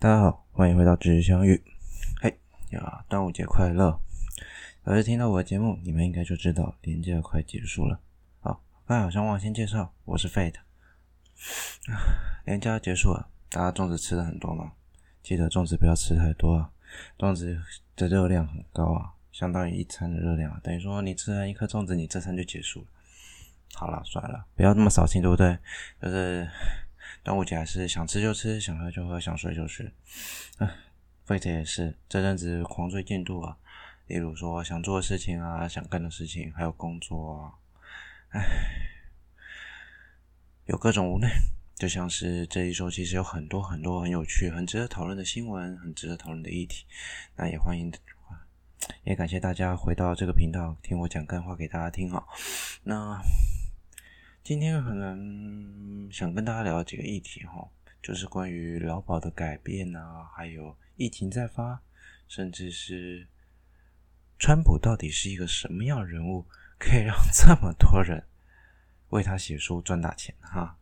大家好，欢迎回到知识相遇。嘿呀，端午节快乐！要是听到我的节目，你们应该就知道连假快结束了。好，刚才好像忘了先介绍，我是 Fate。连假结束了，大家粽子吃的很多吗？记得粽子不要吃太多啊，粽子的热量很高啊，相当于一餐的热量，等于说你吃完一颗粽子，你这餐就结束了。好了，算了，不要那么扫兴，对不对？就是。端午节还是想吃就吃，想喝就喝，想睡就睡。唉，废铁也是这阵子狂追进度啊，例如说想做的事情啊，想干的事情，还有工作啊，唉，有各种无奈。就像是这一周其实有很多很多很有趣、很值得讨论的新闻，很值得讨论的议题。那也欢迎，也感谢大家回到这个频道听我讲干话给大家听哈。那。今天可能想跟大家聊几个议题哈，就是关于劳保的改变啊，还有疫情再发，甚至是川普到底是一个什么样人物，可以让 这么多人为他写书赚大钱哈。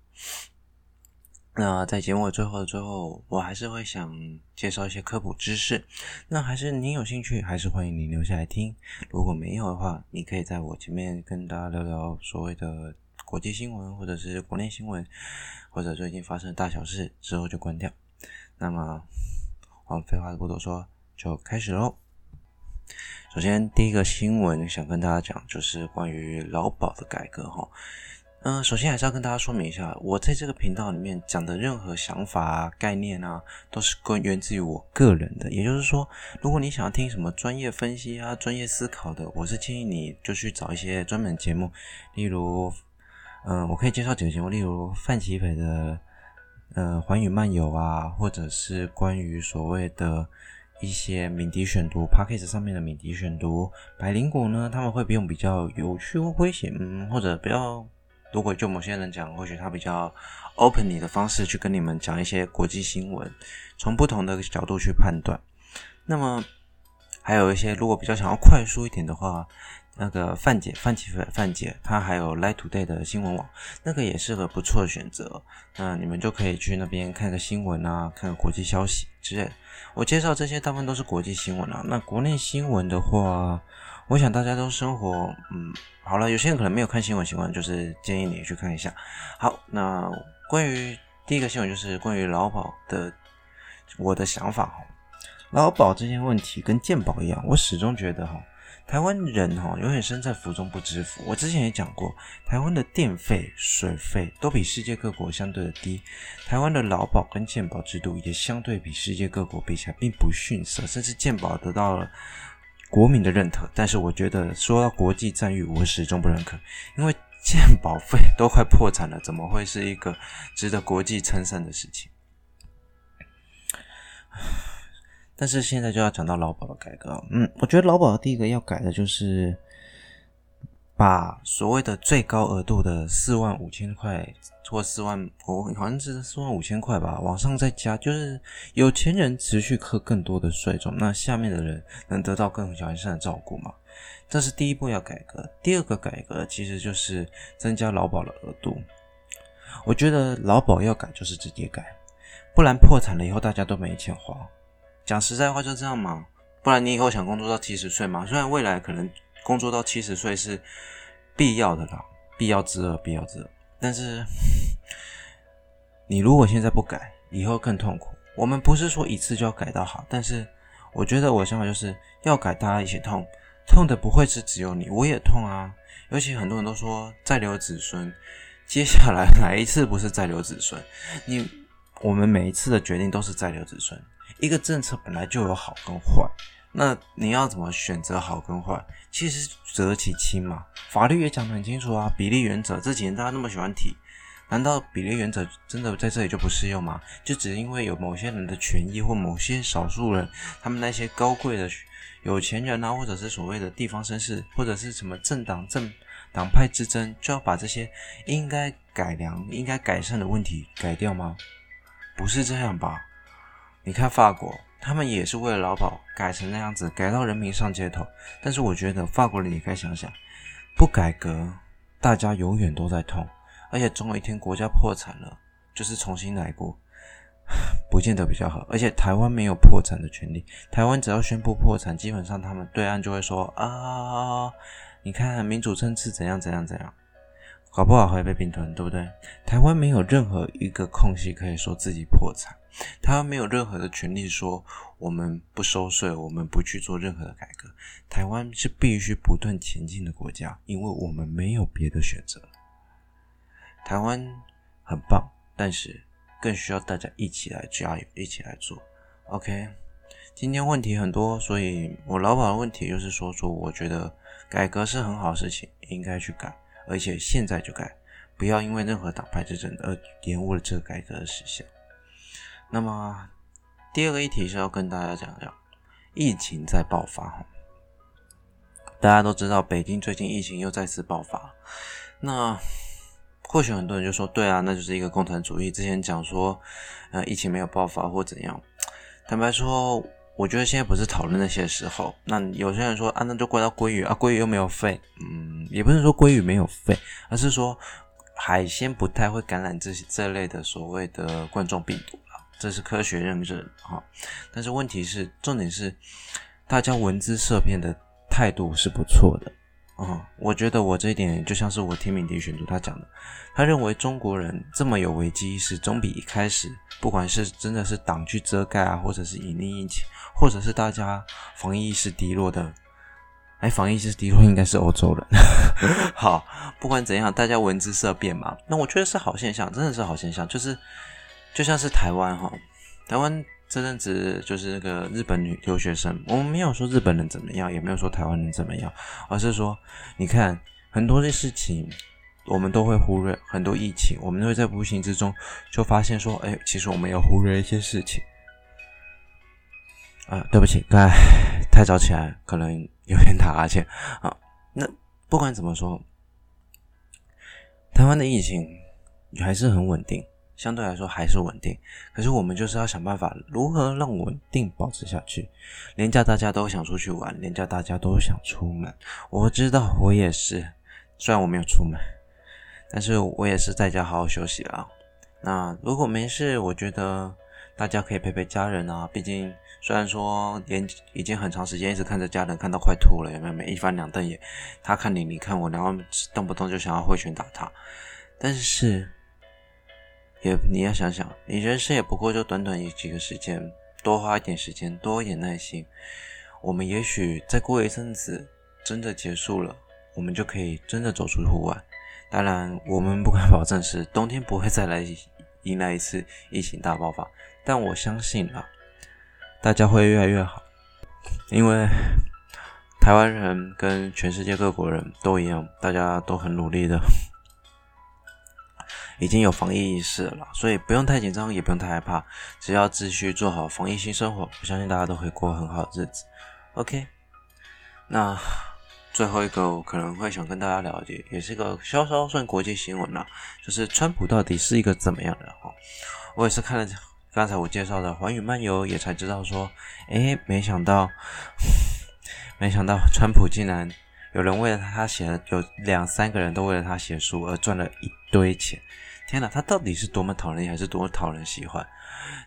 那在节目的最后的最后，我还是会想介绍一些科普知识。那还是您有兴趣，还是欢迎您留下来听。如果没有的话，你可以在我前面跟大家聊聊所谓的。国际新闻，或者是国内新闻，或者最近发生的大小事之后就关掉。那么，我们废话不多说，就开始喽。首先，第一个新闻想跟大家讲，就是关于劳保的改革哈。嗯、首先还是要跟大家说明一下，我在这个频道里面讲的任何想法啊、概念啊，都是根源自于我个人的。也就是说，如果你想要听什么专业分析啊、专业思考的，我是建议你就去找一些专门节目，例如。嗯，我可以介绍几个节目，例如范琪培的呃《寰宇漫游》啊，或者是关于所谓的一些敏迪选读 Podcast 上面的敏迪选读。百灵果呢，他们会用比较有趣或诙谐，嗯，或者比较，如果就某些人讲，或许他比较 open 你的方式去跟你们讲一些国际新闻，从不同的角度去判断。那么还有一些，如果比较想要快速一点的话。那个范姐，范姐，范姐，她还有 Light Today 的新闻网，那个也是个不错的选择。那你们就可以去那边看个新闻啊，看个国际消息之类。我介绍这些大部分都是国际新闻啊。那国内新闻的话，我想大家都生活，嗯，好了，有些人可能没有看新闻习惯，就是建议你去看一下。好，那关于第一个新闻就是关于劳保的，我的想法。劳保这件问题跟健保一样，我始终觉得哈。台湾人哈，永远身在福中不知福。我之前也讲过，台湾的电费、水费都比世界各国相对的低。台湾的劳保跟健保制度也相对比世界各国比起来并不逊色，甚至健保得到了国民的认可。但是我觉得说到国际赞誉，我始终不认可，因为健保费都快破产了，怎么会是一个值得国际称赞的事情？但是现在就要讲到劳保的改革，嗯，我觉得劳保的第一个要改的就是把所谓的最高额度的四万五千块或四万，我好像是四万五千块吧，往上再加，就是有钱人持续课更多的税种，那下面的人能得到更完善的照顾嘛？这是第一步要改革。第二个改革其实就是增加劳保的额度。我觉得劳保要改就是直接改，不然破产了以后大家都没钱花。讲实在话就这样嘛，不然你以后想工作到七十岁嘛？虽然未来可能工作到七十岁是必要的啦，必要之恶，必要之恶。但是你如果现在不改，以后更痛苦。我们不是说一次就要改到好，但是我觉得我的想法就是要改，大家一起痛，痛的不会是只有你，我也痛啊。尤其很多人都说再留子孙，接下来 哪一次不是再留子孙？你我们每一次的决定都是在留子孙。一个政策本来就有好跟坏，那你要怎么选择好跟坏？其实择其轻嘛，法律也讲得很清楚啊。比例原则这几年大家那么喜欢提，难道比例原则真的在这里就不适用吗？就只因为有某些人的权益或某些少数人，他们那些高贵的有钱人啊，或者是所谓的地方绅士，或者是什么政党政党派之争，就要把这些应该改良、应该改善的问题改掉吗？不是这样吧？你看法国，他们也是为了劳保改成那样子，改到人民上街头。但是我觉得法国人也该想想，不改革，大家永远都在痛，而且总有一天国家破产了，就是重新来过。不见得比较好。而且台湾没有破产的权利，台湾只要宣布破产，基本上他们对岸就会说啊，你看民主政治怎样怎样怎样，搞不好还会被并吞，对不对？台湾没有任何一个空隙可以说自己破产，台湾没有任何的权利说我们不收税，我们不去做任何的改革。台湾是必须不断前进的国家，因为我们没有别的选择。台湾很棒，但是更需要大家一起来加油，一起来做。OK，今天问题很多，所以我老板的问题就是说，说我觉得改革是很好事情，应该去改，而且现在就改，不要因为任何党派之争而延误了这个改革的实现。那么第二个议题是要跟大家讲讲，疫情在爆发哈，大家都知道北京最近疫情又再次爆发，那。或许很多人就说：“对啊，那就是一个共产主义。”之前讲说，呃，疫情没有爆发或怎样。坦白说，我觉得现在不是讨论那些时候。那有些人说：“啊，那就怪到鲑鱼啊，鲑鱼又没有肺。”嗯，也不是说鲑鱼没有肺，而是说海鲜不太会感染这些这类的所谓的冠状病毒啊，这是科学认证哈。但是问题是，重点是大家闻之色变的态度是不错的。啊、我觉得我这一点就像是我听敏迪选读他讲的，他认为中国人这么有危机意识，总比一开始不管是真的是党去遮盖啊，或者是隐匿疫情，或者是大家防疫意识低落的，哎，防疫意识低落应该是欧洲人。好，不管怎样，大家闻之色变嘛，那我觉得是好现象，真的是好现象，就是就像是台湾哈，台湾。这阵子就是那个日本女留学生，我们没有说日本人怎么样，也没有说台湾人怎么样，而是说，你看很多的事情，我们都会忽略很多疫情，我们都会在无形之中就发现说，哎，其实我们有忽略一些事情。啊，对不起，刚才太早起来，可能有点打哈欠啊。那不管怎么说，台湾的疫情还是很稳定。相对来说还是稳定，可是我们就是要想办法如何让稳定保持下去。连叫大家都想出去玩，连叫大家都想出门。我知道我也是，虽然我没有出门，但是我也是在家好好休息啦。那如果没事，我觉得大家可以陪陪家人啊。毕竟虽然说连已经很长时间一直看着家人，看到快吐了，有没有？没一翻两瞪眼，他看你，你看我，然后动不动就想要挥拳打他，但是。也你要想想，你人生也不过就短短一几个时间，多花一点时间，多一点耐心，我们也许再过一阵子，真的结束了，我们就可以真的走出户外。当然，我们不敢保证是冬天不会再来迎来一次疫情大爆发，但我相信啊，大家会越来越好，因为台湾人跟全世界各国人都一样，大家都很努力的。已经有防疫意识了，所以不用太紧张，也不用太害怕，只要继续做好防疫新生活，我相信大家都会过很好的日子。OK，那最后一个我可能会想跟大家了解，也是一个稍稍算国际新闻了，就是川普到底是一个怎么样的哈？我也是看了刚才我介绍的《寰宇漫游》，也才知道说，诶，没想到，没想到川普竟然有人为了他写了，有两三个人都为了他写书而赚了一堆钱。天哪，他到底是多么讨人厌，还是多么讨人喜欢？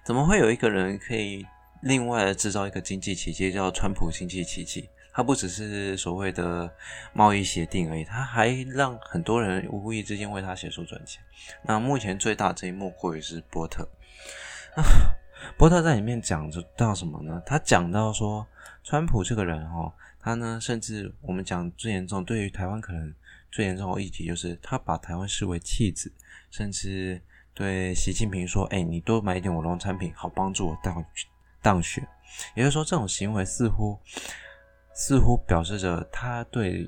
怎么会有一个人可以另外制造一个经济奇迹，叫川普经济奇迹？他不只是所谓的贸易协定而已，他还让很多人无意之间为他写书赚钱。那目前最大这一幕或许是波特啊，波特在里面讲到什么呢？他讲到说，川普这个人哦，他呢，甚至我们讲最严重，对于台湾可能最严重的议题，就是他把台湾视为弃子。甚至对习近平说：“哎，你多买一点我农产品，好帮助我当当选。”也就是说，这种行为似乎似乎表示着他对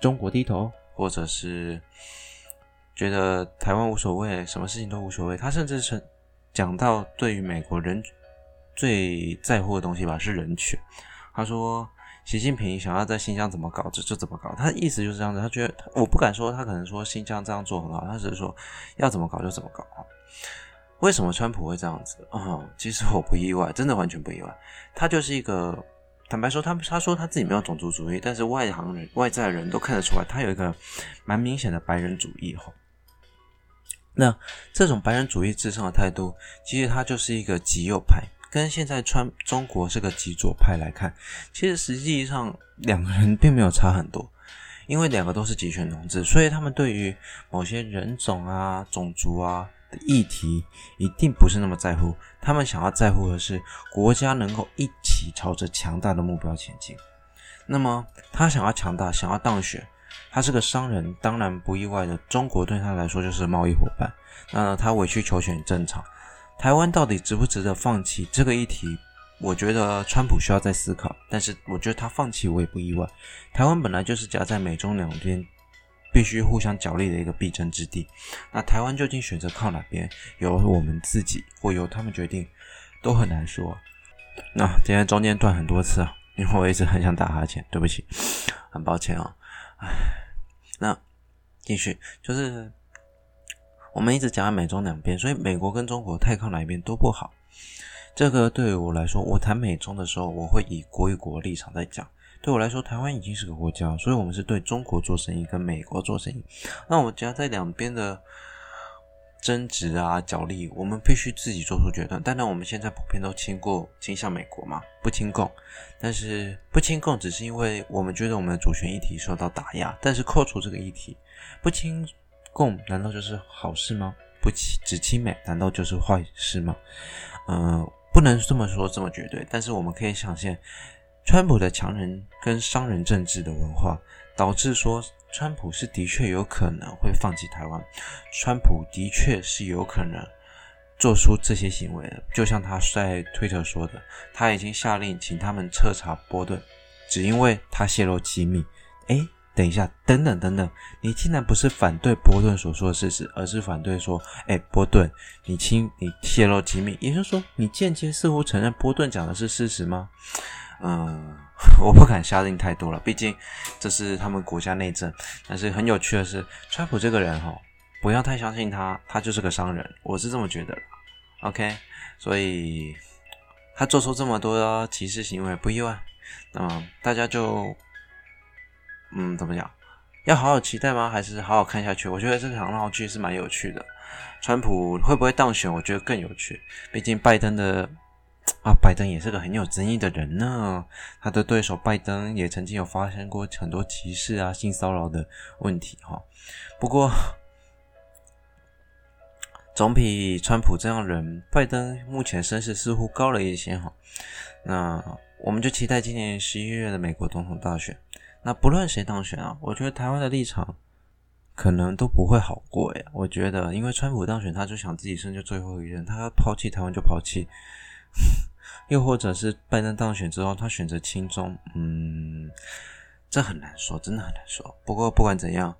中国低头，或者是觉得台湾无所谓，什么事情都无所谓。他甚至是讲到对于美国人最在乎的东西吧，是人权。他说。习近平想要在新疆怎么搞，就就怎么搞。他的意思就是这样子。他觉得我不敢说，他可能说新疆这样做很好，他只是说要怎么搞就怎么搞。为什么川普会这样子？啊、嗯，其实我不意外，真的完全不意外。他就是一个坦白说，他他说他自己没有种族主义，但是外行人、外在人都看得出来，他有一个蛮明显的白人主义。哈，那这种白人主义至上的态度，其实他就是一个极右派，跟现在川中国是个极左派来看，其实实际上两个人并没有差很多，因为两个都是极权统治，所以他们对于某些人种啊、种族啊议题，一定不是那么在乎。他们想要在乎的是国家能够一起朝着强大的目标前进。那么他想要强大，想要当选。他是个商人，当然不意外的，中国对他来说就是贸易伙伴。那他委曲求全正常。台湾到底值不值得放弃这个议题？我觉得川普需要再思考。但是我觉得他放弃我也不意外。台湾本来就是夹在美中两边，必须互相角力的一个必争之地。那台湾究竟选择靠哪边，由我们自己或由他们决定，都很难说。那今天中间断很多次啊，因为我一直很想打哈欠，对不起，很抱歉啊。唉。那继续就是，我们一直讲美中两边，所以美国跟中国太靠哪一边都不好。这个对于我来说，我谈美中的时候，我会以国与国立场在讲。对我来说，台湾已经是个国家，所以我们是对中国做生意，跟美国做生意。那我们只要在两边的。争执啊，角力，我们必须自己做出决断。当然，我们现在普遍都倾过倾向美国嘛，不亲共。但是不亲共，只是因为我们觉得我们的主权议题受到打压。但是扣除这个议题，不亲共难道就是好事吗？不亲只亲美难道就是坏事吗？嗯、不能这么说这么绝对。但是我们可以想象，川普的强人跟商人政治的文化，导致说。川普是的确有可能会放弃台湾，川普的确是有可能做出这些行为的，就像他在推特说的，他已经下令请他们彻查波顿，只因为他泄露机密。诶，等一下，等等等等，你竟然不是反对波顿所说的事实，而是反对说，诶，波顿，你侵你泄露机密，也就是说，你间接似乎承认波顿讲的是事实吗？嗯。我不敢下令太多了，毕竟这是他们国家内政。但是很有趣的是，川普这个人哈，不要太相信他，他就是个商人，我是这么觉得。OK，所以他做出这么多歧视行为不意外。那么大家就嗯，怎么讲？要好好期待吗？还是好好看下去？我觉得这场闹剧是蛮有趣的。川普会不会当选？我觉得更有趣。毕竟拜登的。啊，拜登也是个很有争议的人呢。他的对手拜登也曾经有发生过很多歧视啊、性骚扰的问题哈。不过，总比川普这样人，拜登目前声势似乎高了一些哈。那我们就期待今年十一月的美国总统大选。那不论谁当选啊，我觉得台湾的立场可能都不会好过呀。我觉得，因为川普当选，他就想自己胜就最后一任，他要抛弃台湾就抛弃。又或者是拜登当选之后，他选择亲中，嗯，这很难说，真的很难说。不过不管怎样，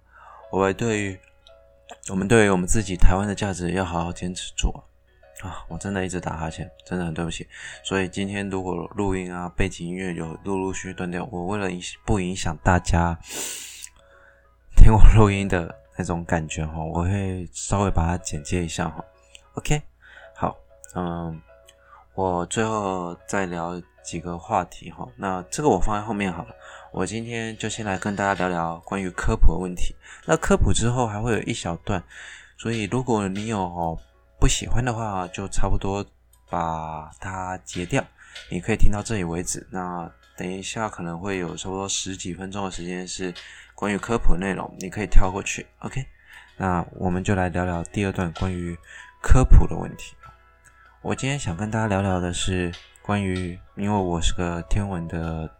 我们对于我们对于我们自己台湾的价值要好好坚持住啊！我真的一直打哈欠，真的很对不起。所以今天如果录音啊，背景音乐有陆陆续续断掉，我为了不影响大家听我录音的那种感觉哈，我会稍微把它剪接一下哈。OK，好，嗯。我最后再聊几个话题哈，那这个我放在后面好了。我今天就先来跟大家聊聊关于科普的问题。那科普之后还会有一小段，所以如果你有不喜欢的话，就差不多把它截掉。你可以听到这里为止。那等一下可能会有差不多十几分钟的时间是关于科普内容，你可以跳过去。OK，那我们就来聊聊第二段关于科普的问题。我今天想跟大家聊聊的是关于，因为我是个天文的，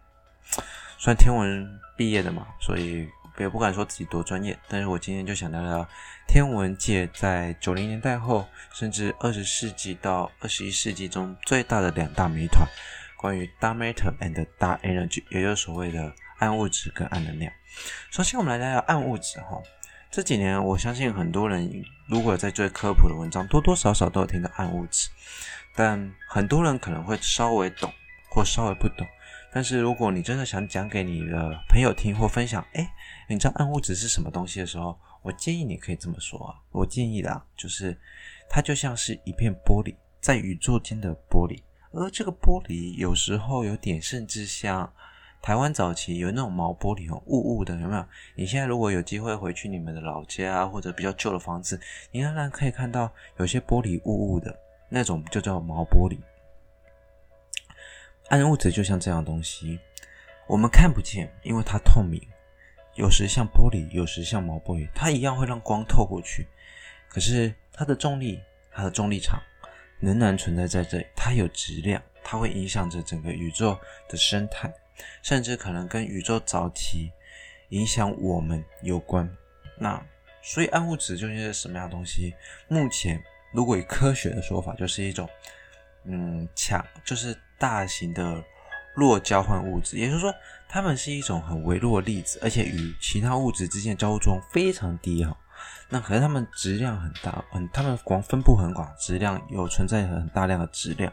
算天文毕业的嘛，所以也不敢说自己多专业。但是我今天就想聊聊天文界在九零年代后，甚至二十世纪到二十一世纪中最大的两大谜团，关于 dark matter and dark energy，也就是所谓的暗物质跟暗能量。首先，我们来聊聊暗物质哈。这几年，我相信很多人如果在追科普的文章，多多少少都有听到暗物质，但很多人可能会稍微懂或稍微不懂。但是如果你真的想讲给你的朋友听或分享，诶，你知道暗物质是什么东西的时候，我建议你可以这么说啊，我建议啦，就是它就像是一片玻璃，在宇宙间的玻璃，而这个玻璃有时候有点甚至像台湾早期有那种毛玻璃哦，雾雾的，有没有？你现在如果有机会回去你们的老家啊或者比较旧的房子，你仍然可以看到有些玻璃雾雾的那种，就叫毛玻璃。暗物质就像这样东西，我们看不见，因为它透明，有时像玻璃，有时像毛玻璃，它一样会让光透过去。可是它的重力，它的重力场仍然存在在这里，它有质量，它会影响着整个宇宙的生态，甚至可能跟宇宙早期影响我们有关。那所以暗物质究竟是什么样的东西？目前如果以科学的说法，就是一种嗯强，就是。大型的弱交换物质，也就是说，它们是一种很微弱的粒子，而且与其他物质之间的交互作用非常低哈。那可是它们质量很大，很它们广分布很广，质量有存在很大量的质量，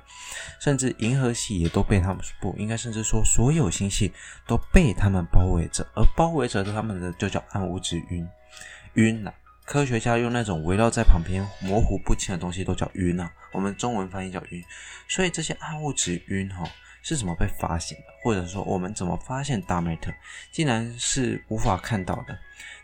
甚至银河系也都被它们不应该，甚至说所有星系都被它们包围着，而包围着它们的就叫暗物质晕晕了。科学家用那种围绕在旁边模糊不清的东西都叫晕啊，我们中文翻译叫晕。所以这些暗物质晕哈是怎么被发现的？或者说我们怎么发现大麦特竟然是无法看到的？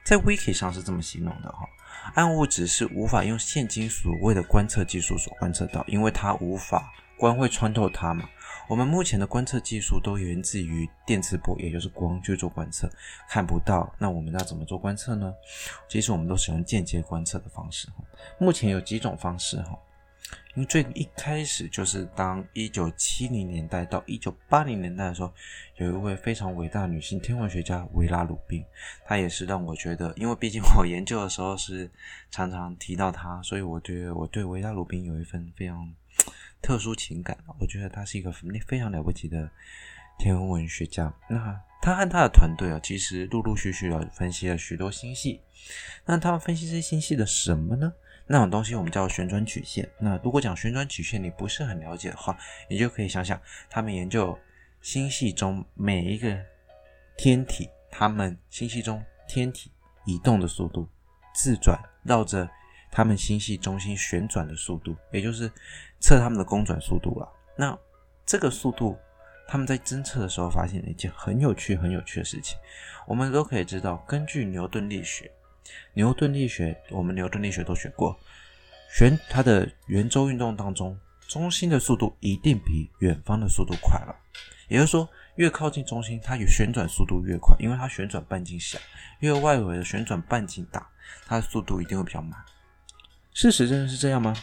在 wiki 上是这么形容的哈，暗物质是无法用现今所谓的观测技术所观测到，因为它无法光会穿透它嘛。我们目前的观测技术都源自于电磁波，也就是光去做观测，看不到。那我们要怎么做观测呢？其实我们都使用间接观测的方式。目前有几种方式哈，因为最一开始就是当一九七零年代到一九八零年代的时候，有一位非常伟大的女性天文学家维拉鲁宾，她也是让我觉得，因为毕竟我研究的时候是常常提到她，所以我觉得我对维拉鲁宾有一份非常。特殊情感，我觉得他是一个非常了不起的天文学家。那他和他的团队啊，其实陆陆续续的分析了许多星系。那他们分析这些星系的什么呢？那种东西我们叫旋转曲线。那如果讲旋转曲线你不是很了解的话，你就可以想想，他们研究星系中每一个天体，他们星系中天体移动的速度，自转绕着。他们星系中心旋转的速度，也就是测他们的公转速度了。那这个速度，他们在侦测的时候发现了一件很有趣、很有趣的事情。我们都可以知道，根据牛顿力学，牛顿力学，我们牛顿力学都学过，旋它的圆周运动当中，中心的速度一定比远方的速度快了。也就是说，越靠近中心，它有旋转速度越快，因为它旋转半径小；越外围的旋转半径大，它的速度一定会比较慢。事实真的是这样吗？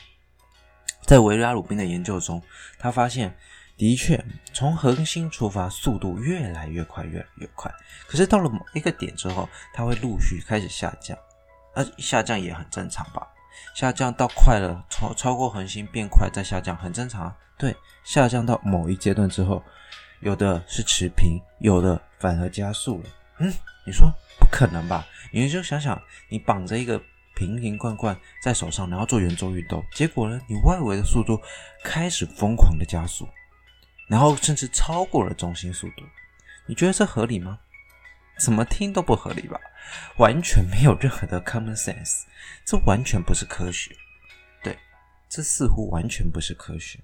在维拉鲁宾的研究中，他发现，的确，从恒星出发，速度越来越快，越来越快。可是到了某一个点之后，它会陆续开始下降，而下降也很正常吧？下降到快了，超超过恒星变快再下降，很正常啊。对，下降到某一阶段之后，有的是持平，有的反而加速了。嗯，你说不可能吧？你就想想，你绑着一个。瓶瓶罐罐在手上，然后做圆周运动，结果呢，你外围的速度开始疯狂的加速，然后甚至超过了中心速度。你觉得这合理吗？怎么听都不合理吧？完全没有任何的 common sense，这完全不是科学。对，这似乎完全不是科学。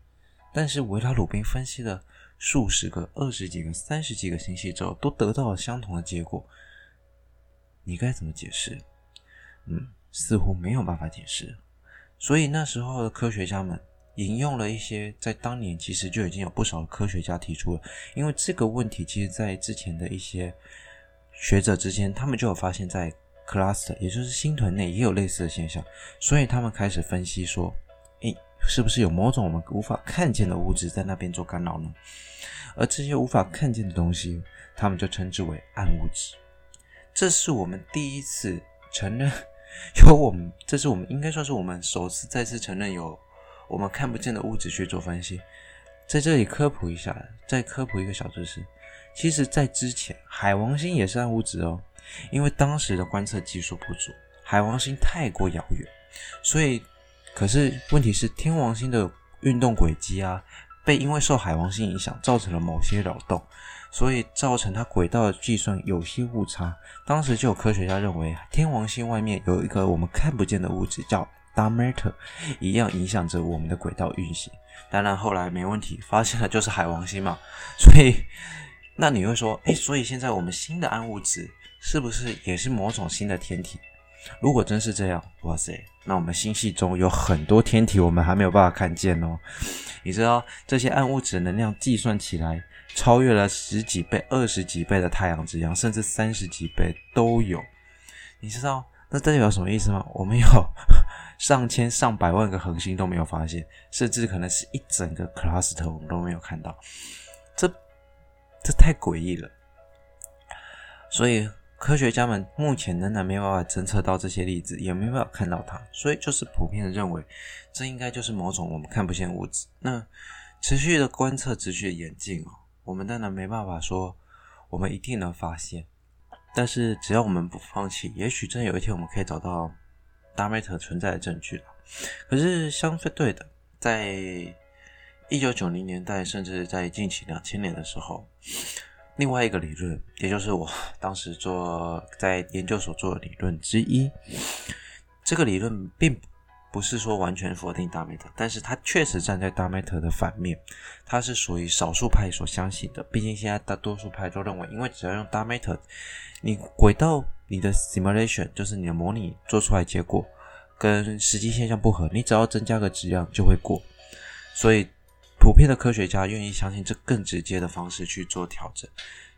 但是维拉鲁宾分析了数十个、二十几个、三十几个星系之后，都得到了相同的结果。你该怎么解释？嗯。似乎没有办法解释，所以那时候的科学家们引用了一些在当年其实就已经有不少科学家提出了，因为这个问题其实在之前的一些学者之间，他们就有发现，在 cluster 也就是星团内也有类似的现象，所以他们开始分析说，诶，是不是有某种我们无法看见的物质在那边做干扰呢？而这些无法看见的东西，他们就称之为暗物质。这是我们第一次承认。有我们，这是我们应该说是我们首次再次承认有我们看不见的物质去做分析。在这里科普一下，再科普一个小知识。其实，在之前，海王星也是暗物质哦，因为当时的观测技术不足，海王星太过遥远，所以，可是问题是，天王星的运动轨迹啊，被因为受海王星影响，造成了某些扰动。所以造成它轨道的计算有些误差。当时就有科学家认为，天王星外面有一个我们看不见的物质叫 dark matter，一样影响着我们的轨道运行。当然后来没问题，发现了就是海王星嘛。所以那你会说，哎，所以现在我们新的暗物质是不是也是某种新的天体？如果真是这样，哇塞，那我们星系中有很多天体，我们还没有办法看见哦。你知道这些暗物质能量计算起来，超越了十几倍、二十几倍的太阳质量，甚至三十几倍都有。你知道那代表什么意思吗？我们有上千、上百万个恒星都没有发现，甚至可能是一整个 cluster 我们都没有看到。这这太诡异了，所以。科学家们目前仍然没有办法侦测到这些粒子，也没办法看到它，所以就是普遍的认为，这应该就是某种我们看不见物质。那持续的观测，持续的演进哦，我们当然没办法说我们一定能发现，但是只要我们不放弃，也许真有一天我们可以找到大麦特存在的证据了。可是相对的，在一九九零年代，甚至在近期两千年的时候。另外一个理论，也就是我 当时做在研究所做的理论之一，这个理论并不不是说完全否定 dark matter，但是它确实站在 dark matter 的反面，它是属于少数派所相信的。毕竟现在大多数派都认为，因为只要用 dark matter，你轨道你的 simulation 就是你的模拟做出来结果跟实际现象不合，你只要增加个质量就会过，所以。普遍的科学家愿意相信这更直接的方式去做调整。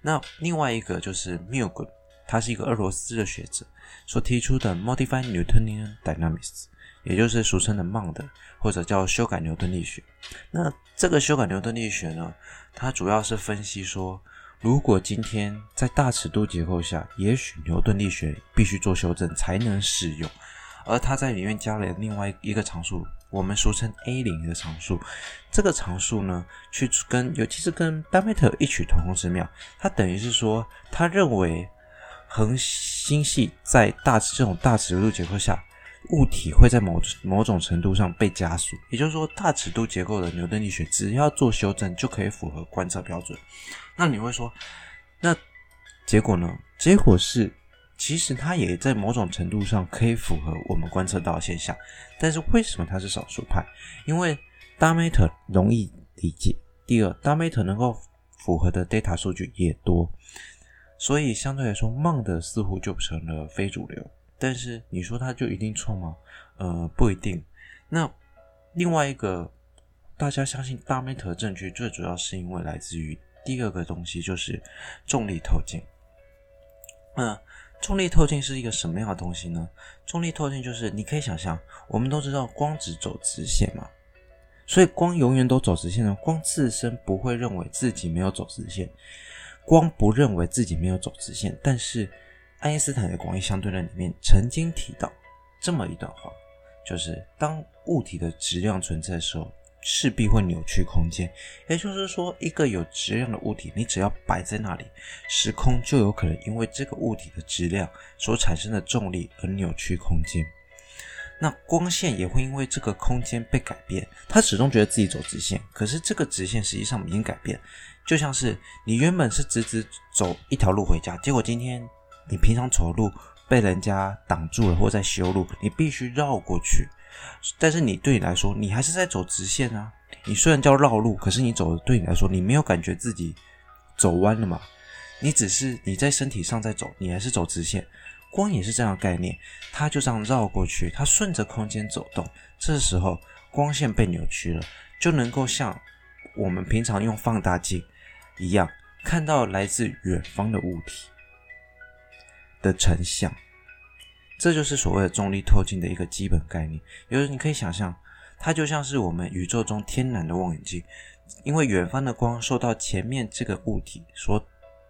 那另外一个就是 m i l g r 他是一个俄罗斯的学者所提出的 Modified Newtonian Dynamics，也就是俗称的 MOND，或者叫修改牛顿力学。那这个修改牛顿力学呢，它主要是分析说，如果今天在大尺度结构下，也许牛顿力学必须做修正才能适用，而它在里面加了另外一个常数。我们俗称 A 零的常数，这个常数呢，去跟尤其是跟 dark matter 异曲同工之妙。它等于是说，他认为恒星系在大这种大尺度结构下，物体会在某某种程度上被加速。也就是说，大尺度结构的牛顿力学只要做修正，就可以符合观测标准。那你会说，那结果呢？结果是。其实它也在某种程度上可以符合我们观测到的现象，但是为什么它是少数派？因为 d a m a t e r 容易理解，第二 d a matter 能够符合的 data 数据也多，所以相对来说 MOND 似乎就成了非主流。但是你说它就一定错吗？呃，不一定。那另外一个大家相信 dark matter 的证据，最主要是因为来自于第二个东西，就是重力透镜。那、重力透镜是一个什么样的东西呢？重力透镜就是你可以想象，我们都知道光只走直线嘛，所以光永远都走直线呢。光自身不会认为自己没有走直线，光不认为自己没有走直线。但是爱因斯坦的广义相对论里面曾经提到这么一段话，就是当物体的质量存在的时候。势必会扭曲空间，也就是说，一个有质量的物体，你只要摆在那里，时空就有可能因为这个物体的质量所产生的重力而扭曲空间。那光线也会因为这个空间被改变，它始终觉得自己走直线，可是这个直线实际上已经改变，就像是你原本是直直走一条路回家，结果今天你平常走路被人家挡住了，或在修路，你必须绕过去。但是你对你来说，你还是在走直线啊。你虽然叫绕路，可是你走的对你来说，你没有感觉自己走弯了嘛？你只是你在身体上在走，你还是走直线。光也是这样的概念，它就这样绕过去，它顺着空间走动。这时候光线被扭曲了，就能够像我们平常用放大镜一样，看到来自远方的物体的成像。这就是所谓的重力透镜的一个基本概念，也就是你可以想象，它就像是我们宇宙中天然的望远镜，因为远方的光受到前面这个物体所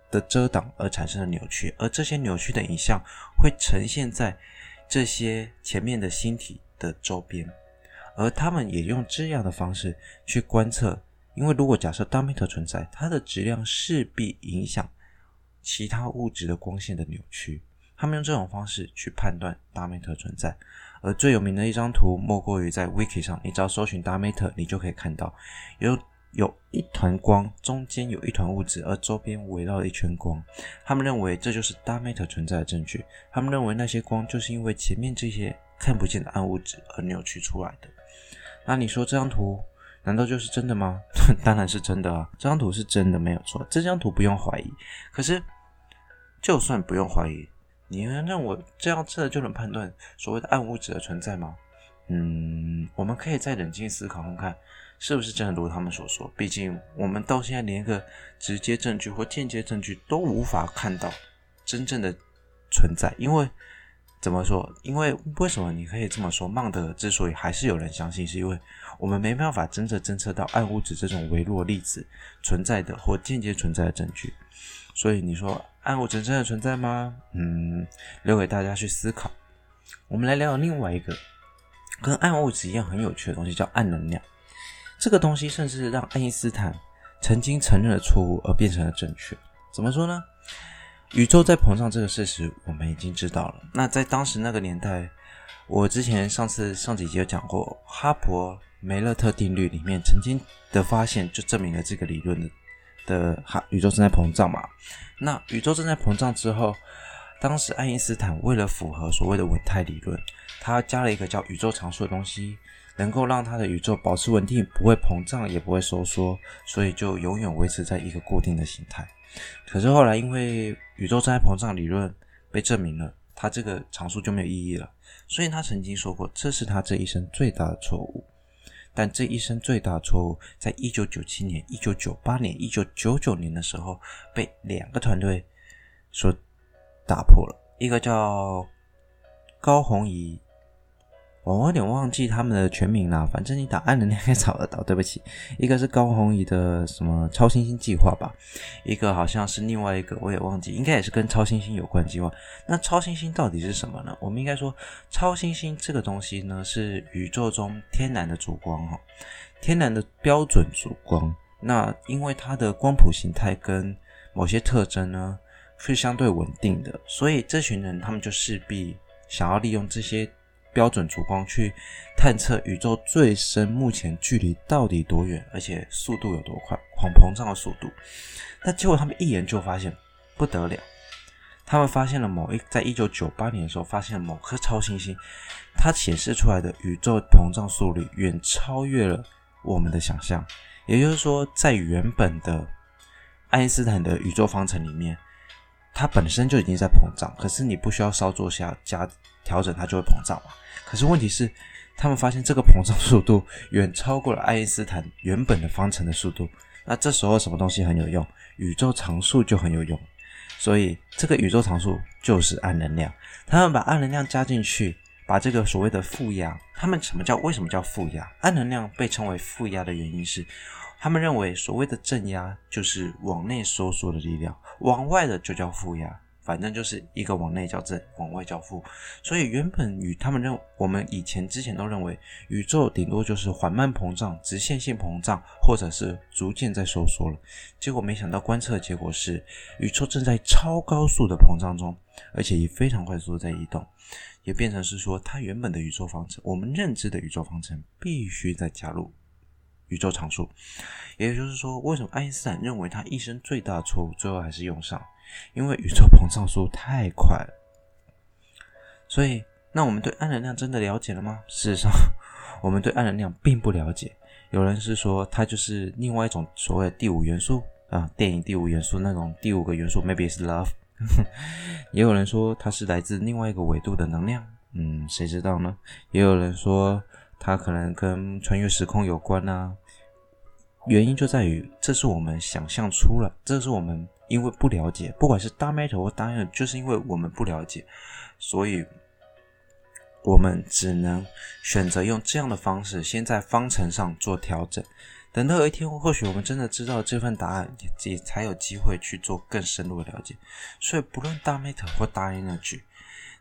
的遮挡而产生的扭曲，而这些扭曲的影像会呈现在这些前面的星体的周边，而他们也用这样的方式去观测，因为如果假设 dark matter 存在，它的质量势必影响其他物质的光线的扭曲。他们用这种方式去判断 dark matter 存在，而最有名的一张图莫过于在 Wiki 上，你只要搜寻 dark matter，你就可以看到有有一团光，中间有一团物质，而周边围绕一圈光。他们认为这就是 dark matter 存在的证据。他们认为那些光就是因为前面这些看不见的暗物质而扭曲出来的。那你说这张图难道就是真的吗？当然是真的啊！这张图是真的，没有错。这张图不用怀疑。可是，就算不用怀疑，你能让我这样测就能判断所谓的暗物质的存在吗？嗯，我们可以再冷静思考看看，是不是真的如他们所说？毕竟我们到现在连一个直接证据或间接证据都无法看到真正的存在，因为。怎么说？因为为什么你可以这么说？孟德之所以还是有人相信，是因为我们没办法真正侦测到暗物质这种微弱粒子存在的或间接存在的证据。所以你说暗物质真的存在吗？嗯，留给大家去思考。我们来聊聊另外一个跟暗物质一样很有趣的东西，叫暗能量。这个东西甚至让爱因斯坦曾经承认了错误而变成了正确。怎么说呢？宇宙在膨胀这个事实，我们已经知道了。那在当时那个年代，我之前上次上几集有讲过，哈勃梅勒特定律里面曾经的发现，就证明了这个理论的的哈宇宙正在膨胀嘛。那宇宙正在膨胀之后，当时爱因斯坦为了符合所谓的稳态理论，他加了一个叫宇宙常数的东西，能够让他的宇宙保持稳定，不会膨胀也不会收缩，所以就永远维持在一个固定的形态。可是后来，因为宇宙正在膨胀理论被证明了，他这个常数就没有意义了。所以他曾经说过，这是他这一生最大的错误。但这一生最大的错误，在一九九七年、一九九八年、一九九九年的时候，被两个团队所打破了。一个叫高红仪。我有点忘记他们的全名了，反正你打暗能量也找得到。对不起，一个是高虹仪的什么超新星计划吧，一个好像是另外一个，我也忘记，应该也是跟超新星有关计划。那超新星到底是什么呢？我们应该说，超新星这个东西呢，是宇宙中天然的烛光哈，天然的标准烛光。那因为它的光谱形态跟某些特征呢是相对稳定的，所以这群人他们就势必想要利用这些。标准烛光去探测宇宙最深，目前距离到底多远，而且速度有多快，狂膨胀的速度。那结果他们一研究发现不得了，他们发现了某一，在一九九八年的时候，发现了某颗超新星，它显示出来的宇宙膨胀速率远超越了我们的想象。也就是说，在原本的爱因斯坦的宇宙方程里面，它本身就已经在膨胀，可是你不需要稍作下加调整，它就会膨胀嘛。可是问题是，他们发现这个膨胀速度远超过了爱因斯坦原本的方程的速度。那这时候什么东西很有用？宇宙常数就很有用。所以这个宇宙常数就是暗能量。他们把暗能量加进去，把这个所谓的负压，他们什么叫为什么叫负压？暗能量被称为负压的原因是，他们认为所谓的正压就是往内收缩的力量，往外的就叫负压。反正就是一个往内叫正，往外叫负，所以原本与他们认，我们以前之前都认为宇宙顶多就是缓慢膨胀、直线性膨胀，或者是逐渐在收缩了。结果没想到观测结果是，宇宙正在超高速的膨胀中，而且以非常快速在移动，也变成是说，它原本的宇宙方程，我们认知的宇宙方程必须再加入宇宙常数。也就是说，为什么爱因斯坦认为他一生最大的错误，最后还是用上？因为宇宙膨胀速度太快了，所以那我们对暗能量真的了解了吗？事实上，我们对暗能量并不了解。有人是说它就是另外一种所谓的第五元素啊，电影第五元素那种第五个元素，maybe 是 love。也有人说它是来自另外一个维度的能量，嗯，谁知道呢？也有人说它可能跟穿越时空有关啊。原因就在于这是我们想象出来，这是我们。因为不了解，不管是 dark matter 或大 energy，就是因为我们不了解，所以我们只能选择用这样的方式，先在方程上做调整。等到有一天，或许我们真的知道这份答案，也才有机会去做更深入的了解。所以，不论 dark matter 或大 energy，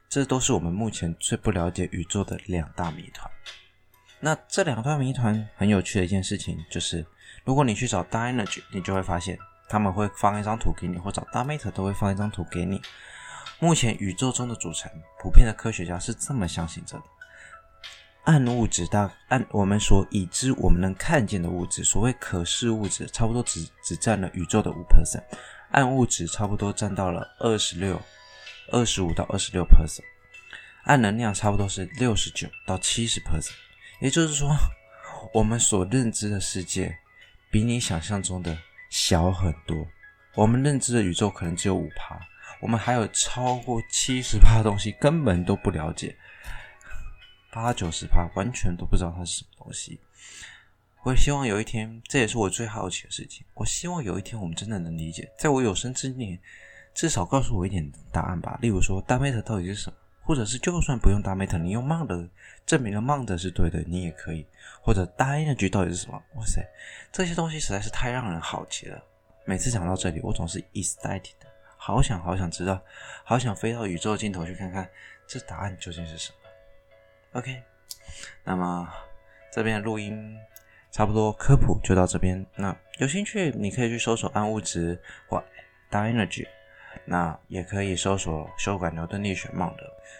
这都是我们目前最不了解宇宙的两大谜团。那这两大谜团很有趣的一件事情，就是如果你去找 dark energy，你就会发现。他们会放一张图给你，或者 dark matter 都会放一张图给你。目前宇宙中的组成，普遍的科学家是这么相信着的：暗物质大暗，我们所已知我们能看见的物质，所谓可视物质，差不多只只占了宇宙的五 percent，暗物质差不多占到了二十六、二十五到二十六 percent，暗能量差不多是六十九到七十 percent。也就是说，我们所认知的世界比你想象中的小很多。我们认知的宇宙可能只有五趴，我们还有超过七十趴的东西根本都不了解，八九十趴完全都不知道它是什么东西。我也希望有一天，这也是我最好奇的事情。我希望有一天我们真的能理解，在我有生之年，至少告诉我一点答案吧。例如说，大贝塔到底是什么？或者是就算不用大 matter，你用 mind 证明了 mind 是对的，你也可以。或者大 energy 到底是什么？哇塞，这些东西实在是太让人好奇了。每次讲到这里，我总是 excited 的，好想好想知道，好想飞到宇宙尽头去看看这答案究竟是什么。OK，那么这边的录音差不多科普就到这边。那有兴趣你可以去搜索暗物质或大 energy。那也可以搜索修改牛顿力学 mind，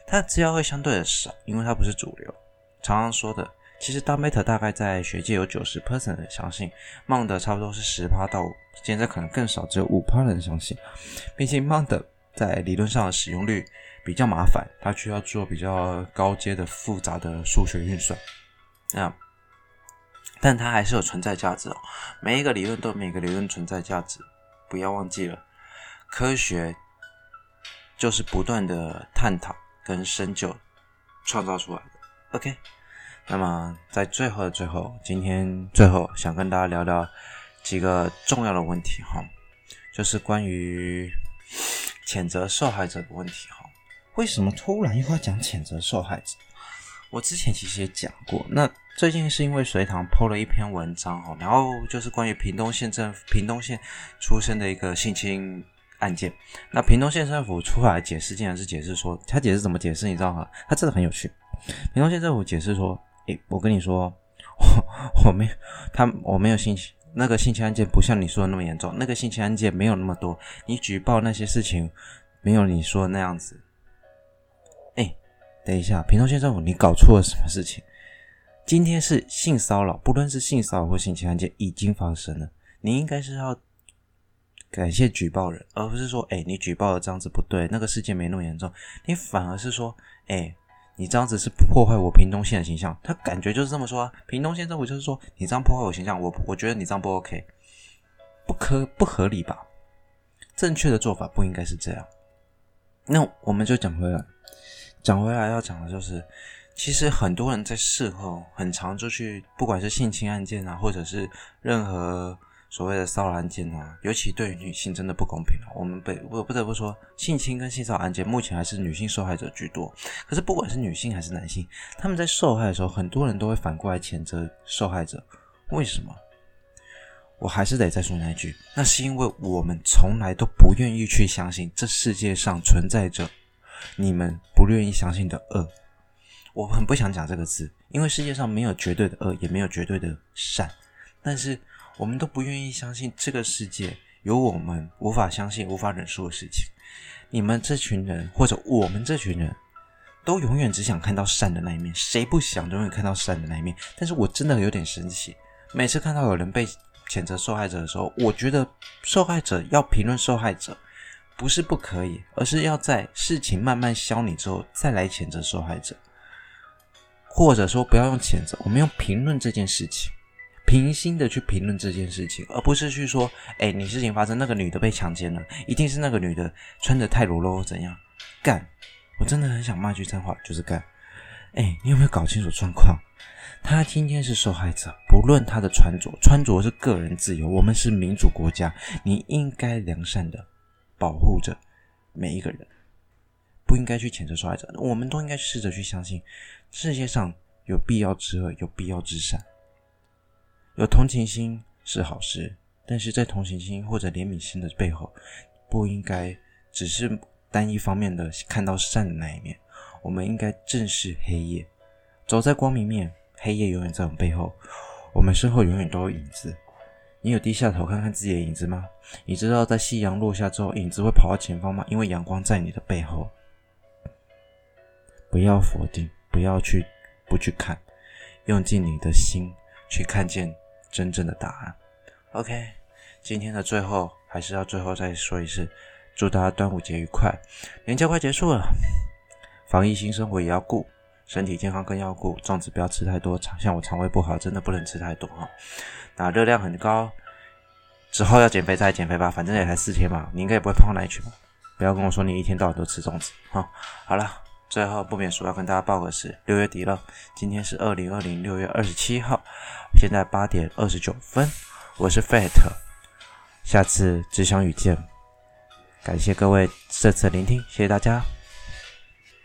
它的资料会相对的少，因为它不是主流。常常说的，其实 dark matter 大概在学界有九十 percent 的相信，mind 差不多是十趴到，现在可能更少，只有五趴人相信。毕竟 mind 在理论上的使用率比较麻烦，它需要做比较高阶的复杂的数学运算。那，但它还是有存在价值哦。每一个理论都有每个理论存在价值，不要忘记了。科学就是不断的探讨跟深究创造出来的。OK，那么在最后的最后，今天最后想跟大家聊聊几个重要的问题哈，就是关于谴责受害者的问题哈。为什么突然又要讲谴责受害者？我之前其实也讲过，那最近是因为隋唐 PO 了一篇文章哈，然后就是关于屏东县政屏东县出生的一个性侵。案件，那屏东县政府出来解释，竟然是解释说，他解释怎么解释？你知道吗？他真的很有趣。屏东县政府解释说，诶，我跟你说，我我没有他我没有性侵那个性侵案件，不像你说的那么严重，那个性侵案件没有那么多，你举报那些事情没有你说的那样子。诶，等一下，屏东县政府，你搞错了什么事情？今天是性骚扰，不论是性骚扰或性侵案件已经发生了，你应该是要。感谢举报人，而不是说，哎，你举报的这样子不对，那个事件没那么严重。你反而是说，哎，你这样子是破坏我屏东县的形象。他感觉就是这么说啊，屏东县政府就是说，你这样破坏我形象，我我觉得你这样不 OK，不可不合理吧？正确的做法不应该是这样。那我们就讲回来，讲回来要讲的就是，其实很多人在事后很常就去，不管是性侵案件啊，或者是任何。所谓的骚扰案件啊，尤其对于女性真的不公平。我们被我不得不说，性侵跟性骚扰案件目前还是女性受害者居多。可是不管是女性还是男性，他们在受害的时候，很多人都会反过来谴责受害者。为什么？我还是得再说那一句，那是因为我们从来都不愿意去相信这世界上存在着你们不愿意相信的恶。我很不想讲这个字，因为世界上没有绝对的恶，也没有绝对的善，但是。我们都不愿意相信这个世界有我们无法相信、无法忍受的事情。你们这群人，或者我们这群人，都永远只想看到善的那一面。谁不想永远看到善的那一面？但是我真的有点生气。每次看到有人被谴责受害者的时候，我觉得受害者要评论受害者，不是不可以，而是要在事情慢慢消弭之后再来谴责受害者，或者说不要用谴责，我们用评论这件事情。平心的去评论这件事情，而不是去说，哎，你事情发生，那个女的被强奸了，一定是那个女的穿得太裸露怎样？干！我真的很想骂句脏话，就是干！哎，你有没有搞清楚状况？她今天是受害者，不论她的穿着，穿着是个人自由，我们是民主国家，你应该良善的保护着每一个人，不应该去谴责受害者。我们都应该试着去相信，世界上有必要之恶，有必要之善。有同情心是好事，但是在同情心或者怜悯心的背后，不应该只是单一方面的看到善的那一面。我们应该正视黑夜，走在光明面，黑夜永远在我们背后，我们身后永远都有影子。你有低下头看看自己的影子吗？你知道在夕阳落下之后，影子会跑到前方吗？因为阳光在你的背后。不要否定，不要去不去看，用尽你的心去看见。真正的答案。OK，今天的最后还是要最后再说一次，祝大家端午节愉快。年假快结束了，防疫新生活也要顾，身体健康更要顾，粽子不要吃太多。像我肠胃不好，真的不能吃太多哈。那热量很高，之后要减肥再减肥吧，反正也才四天嘛，你应该也不会胖到哪里去吧？不要跟我说你一天到晚都吃粽子哈。好了，最后不免俗要跟大家报个时，六月底了，今天是二零二零六月二十七号，现在八点二十九分，我是 Fat，下次只想遇见，感谢各位这次聆听，谢谢大家。